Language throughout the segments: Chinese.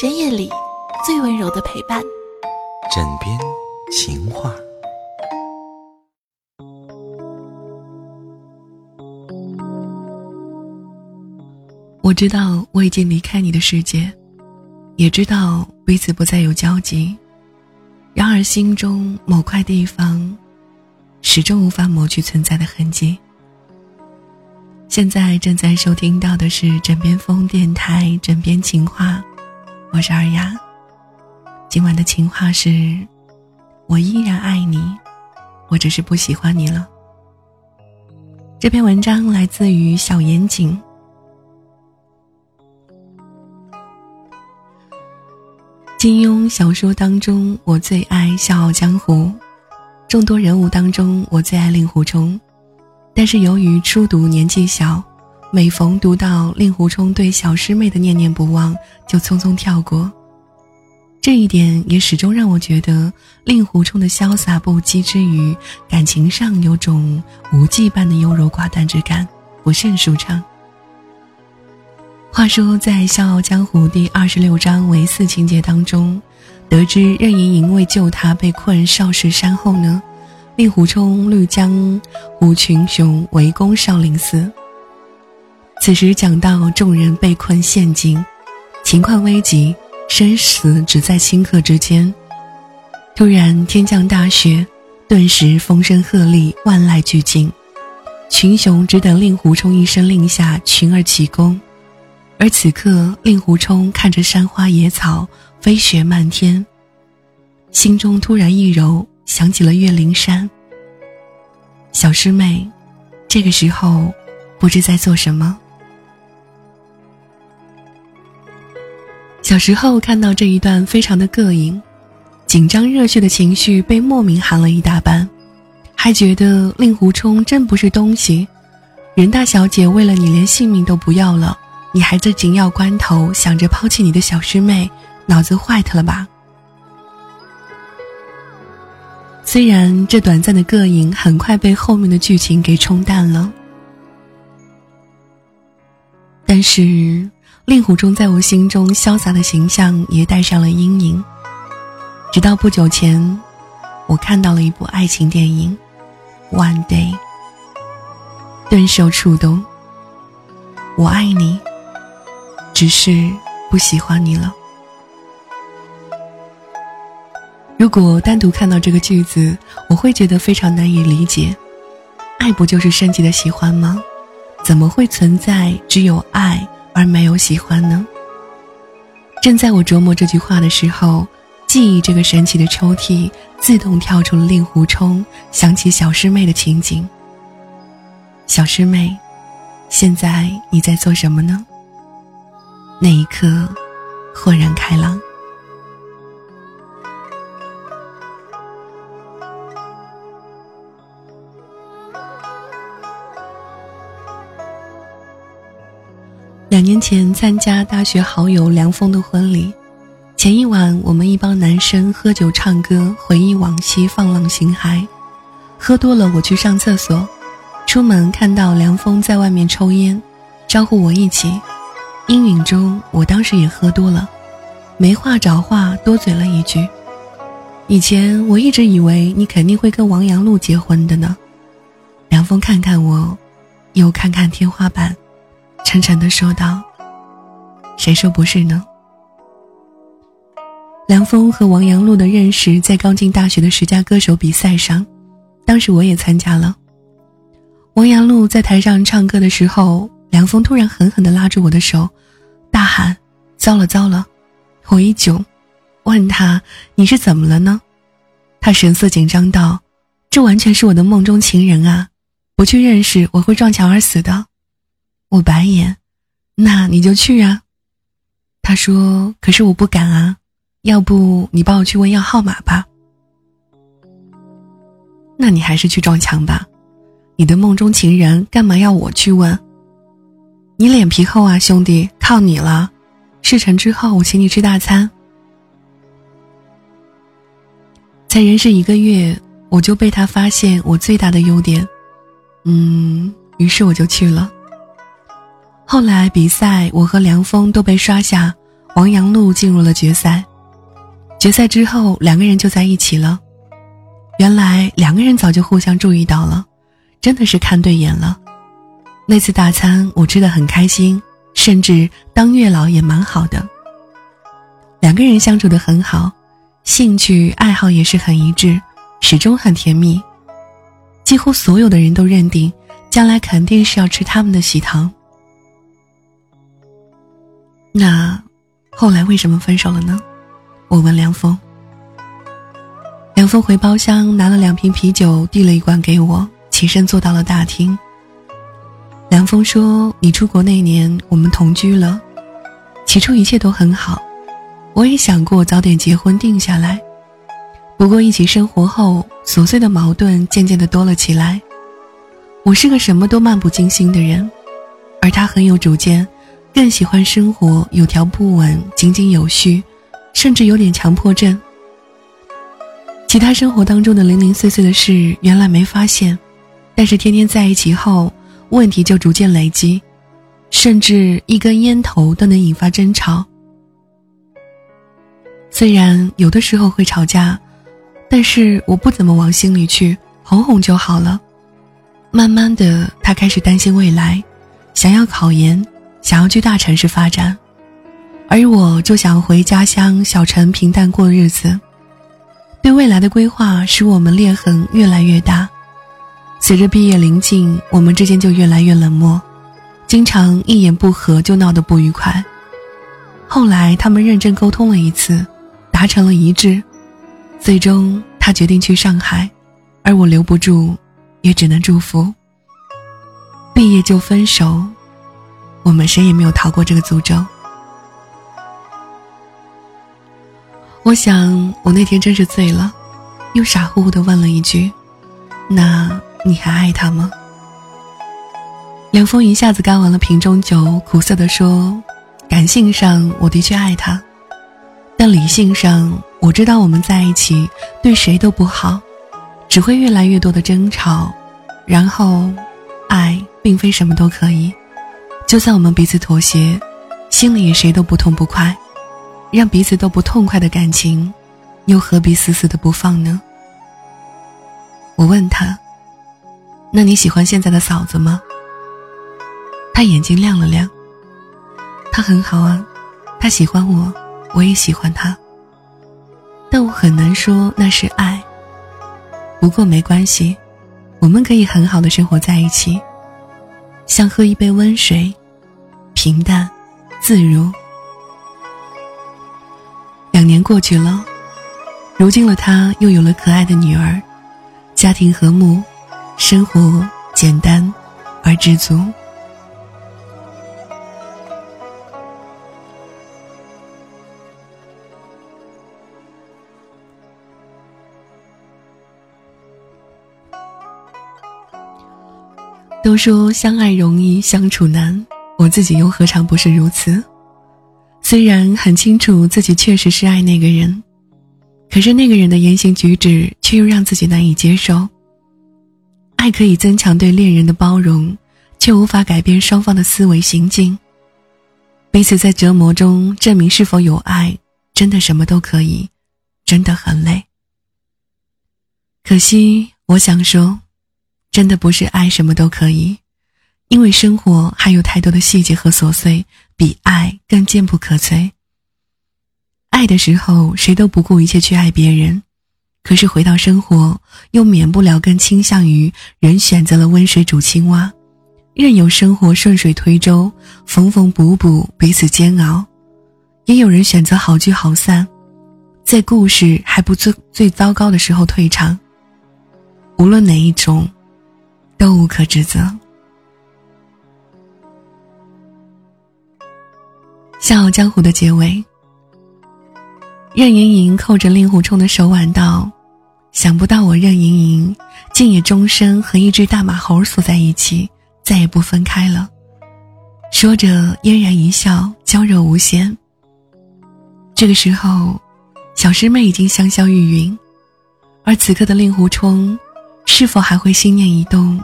深夜里最温柔的陪伴，枕边情话。我知道我已经离开你的世界，也知道彼此不再有交集。然而心中某块地方，始终无法抹去存在的痕迹。现在正在收听到的是《枕边风电台》《枕边情话》，我是二丫。今晚的情话是：我依然爱你，我只是不喜欢你了。这篇文章来自于小严谨。金庸小说当中，我最爱《笑傲江湖》，众多人物当中，我最爱令狐冲。但是由于初读年纪小，每逢读到令狐冲对小师妹的念念不忘，就匆匆跳过。这一点也始终让我觉得令狐冲的潇洒不羁之余，感情上有种无忌般的优柔寡断之感，不甚舒畅。话说，在《笑傲江湖》第二十六章为四情节当中，得知任盈盈为救他被困少室山后呢？令狐冲欲将胡群雄围攻少林寺。此时讲到众人被困陷阱，情况危急，生死只在顷刻之间。突然天降大雪，顿时风声鹤唳，万籁俱静。群雄只等令狐冲一声令下，群而起攻。而此刻，令狐冲看着山花野草，飞雪漫天，心中突然一柔。想起了岳灵珊，小师妹，这个时候不知在做什么。小时候看到这一段，非常的膈应，紧张热血的情绪被莫名寒了一大半，还觉得令狐冲真不是东西。任大小姐为了你连性命都不要了，你还在紧要关头想着抛弃你的小师妹，脑子坏特了吧？虽然这短暂的膈应很快被后面的剧情给冲淡了，但是令狐冲在我心中潇洒的形象也带上了阴影。直到不久前，我看到了一部爱情电影《One Day》，顿受触动。我爱你，只是不喜欢你了。如果单独看到这个句子，我会觉得非常难以理解。爱不就是升级的喜欢吗？怎么会存在只有爱而没有喜欢呢？正在我琢磨这句话的时候，记忆这个神奇的抽屉自动跳出了令狐冲想起小师妹的情景。小师妹，现在你在做什么呢？那一刻，豁然开朗。两年前参加大学好友梁峰的婚礼，前一晚我们一帮男生喝酒唱歌，回忆往昔，放浪形骸。喝多了，我去上厕所，出门看到梁峰在外面抽烟，招呼我一起。阴影中，我当时也喝多了，没话找话，多嘴了一句：“以前我一直以为你肯定会跟王阳璐结婚的呢。”梁峰看看我，又看看天花板。沉沉的说道：“谁说不是呢？”梁峰和王阳璐的认识在刚进大学的十佳歌手比赛上，当时我也参加了。王阳璐在台上唱歌的时候，梁峰突然狠狠的拉住我的手，大喊：“糟了糟了！”我一窘，问他：“你是怎么了呢？”他神色紧张道：“这完全是我的梦中情人啊！不去认识，我会撞墙而死的。”我白眼，那你就去啊。他说：“可是我不敢啊，要不你帮我去问要号码吧。”那你还是去撞墙吧，你的梦中情人干嘛要我去问？你脸皮厚啊，兄弟，靠你了。事成之后，我请你吃大餐。才认识一个月，我就被他发现我最大的优点，嗯，于是我就去了。后来比赛，我和梁峰都被刷下，王阳璐进入了决赛。决赛之后，两个人就在一起了。原来两个人早就互相注意到了，真的是看对眼了。那次大餐我吃的很开心，甚至当月老也蛮好的。两个人相处的很好，兴趣爱好也是很一致，始终很甜蜜。几乎所有的人都认定，将来肯定是要吃他们的喜糖。那，后来为什么分手了呢？我问梁峰。梁峰回包厢拿了两瓶啤酒，递了一罐给我，起身坐到了大厅。梁峰说：“你出国那年，我们同居了，起初一切都很好，我也想过早点结婚定下来。不过一起生活后，琐碎的矛盾渐渐的多了起来。我是个什么都漫不经心的人，而他很有主见。”更喜欢生活有条不紊、井井有序，甚至有点强迫症。其他生活当中的零零碎碎的事，原来没发现，但是天天在一起后，问题就逐渐累积，甚至一根烟头都能引发争吵。虽然有的时候会吵架，但是我不怎么往心里去，哄哄就好了。慢慢的，他开始担心未来，想要考研。想要去大城市发展，而我就想回家乡小城平淡过日子。对未来的规划使我们裂痕越来越大。随着毕业临近，我们之间就越来越冷漠，经常一言不合就闹得不愉快。后来他们认真沟通了一次，达成了一致，最终他决定去上海，而我留不住，也只能祝福。毕业就分手。我们谁也没有逃过这个诅咒。我想，我那天真是醉了，又傻乎乎的问了一句：“那你还爱他吗？”梁峰一下子干完了瓶中酒，苦涩的说：“感性上我的确爱他，但理性上我知道我们在一起对谁都不好，只会越来越多的争吵，然后，爱并非什么都可以。”就算我们彼此妥协，心里谁都不痛不快，让彼此都不痛快的感情，又何必死死的不放呢？我问他：“那你喜欢现在的嫂子吗？”他眼睛亮了亮。他很好啊，他喜欢我，我也喜欢他。但我很难说那是爱。不过没关系，我们可以很好的生活在一起，像喝一杯温水。平淡，自如。两年过去了，如今的他又有了可爱的女儿，家庭和睦，生活简单而知足。都说相爱容易相处难。我自己又何尝不是如此？虽然很清楚自己确实是爱那个人，可是那个人的言行举止却又让自己难以接受。爱可以增强对恋人的包容，却无法改变双方的思维行径。彼此在折磨中证明是否有爱，真的什么都可以，真的很累。可惜，我想说，真的不是爱什么都可以。因为生活还有太多的细节和琐碎，比爱更坚不可摧。爱的时候，谁都不顾一切去爱别人，可是回到生活，又免不了更倾向于人选择了温水煮青蛙，任由生活顺水推舟，缝缝补补，彼此煎熬；也有人选择好聚好散，在故事还不最最糟糕的时候退场。无论哪一种，都无可指责。《笑傲江湖》的结尾，任盈盈扣着令狐冲的手腕道：“想不到我任盈盈竟也终身和一只大马猴锁在一起，再也不分开了。”说着嫣然一笑，娇柔无限。这个时候，小师妹已经香消玉殒，而此刻的令狐冲，是否还会心念一动，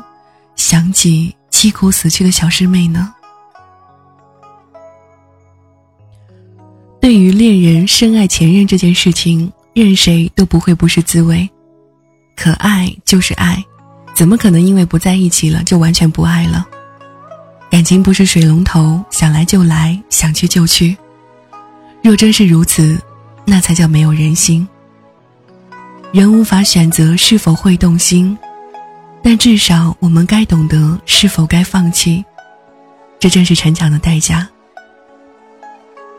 想起凄苦死去的小师妹呢？对于恋人深爱前任这件事情，任谁都不会不是滋味。可爱就是爱，怎么可能因为不在一起了就完全不爱了？感情不是水龙头，想来就来，想去就去。若真是如此，那才叫没有人心。人无法选择是否会动心，但至少我们该懂得是否该放弃。这正是成长的代价。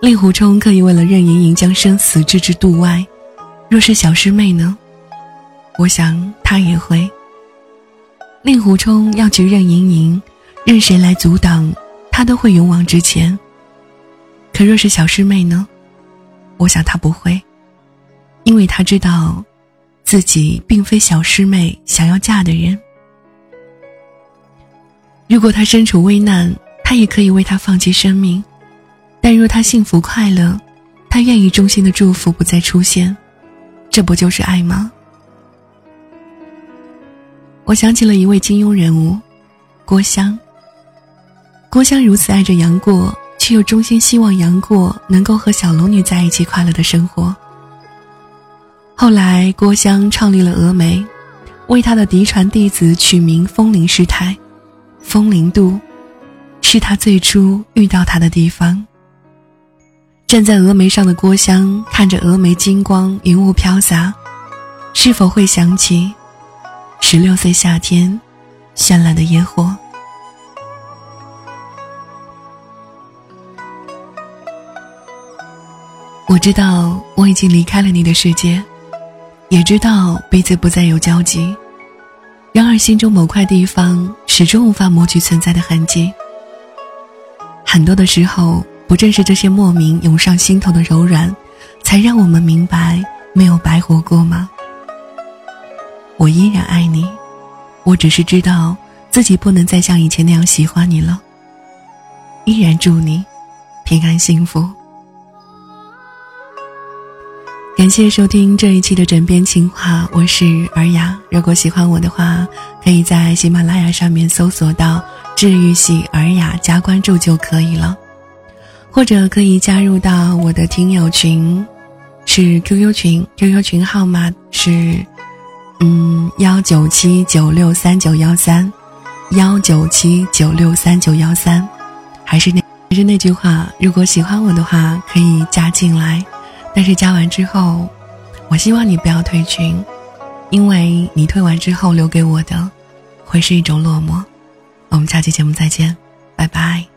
令狐冲可以为了任盈盈将生死置之度外，若是小师妹呢？我想他也会。令狐冲要去任盈盈，任谁来阻挡，他都会勇往直前。可若是小师妹呢？我想他不会，因为他知道，自己并非小师妹想要嫁的人。如果他身处危难，他也可以为他放弃生命。但若他幸福快乐，他愿意衷心的祝福不再出现，这不就是爱吗？我想起了一位金庸人物，郭襄。郭襄如此爱着杨过，却又衷心希望杨过能够和小龙女在一起快乐的生活。后来，郭襄创立了峨眉，为他的嫡传弟子取名风铃师太，风铃渡，是他最初遇到他的地方。站在峨眉上的郭襄，看着峨眉金光，云雾飘洒，是否会想起十六岁夏天绚烂的烟火？我知道我已经离开了你的世界，也知道彼此不再有交集，然而心中某块地方始终无法抹去存在的痕迹。很多的时候。不正是这些莫名涌上心头的柔软，才让我们明白没有白活过吗？我依然爱你，我只是知道自己不能再像以前那样喜欢你了。依然祝你平安幸福。感谢收听这一期的枕边情话，我是尔雅。如果喜欢我的话，可以在喜马拉雅上面搜索到“治愈系尔雅”加关注就可以了。或者可以加入到我的听友群，是 QQ 群，QQ 群号码是，嗯幺九七九六三九幺三，幺九七九六三九幺三，还是那还是那句话，如果喜欢我的话可以加进来，但是加完之后，我希望你不要退群，因为你退完之后留给我的，会是一种落寞。我们下期节目再见，拜拜。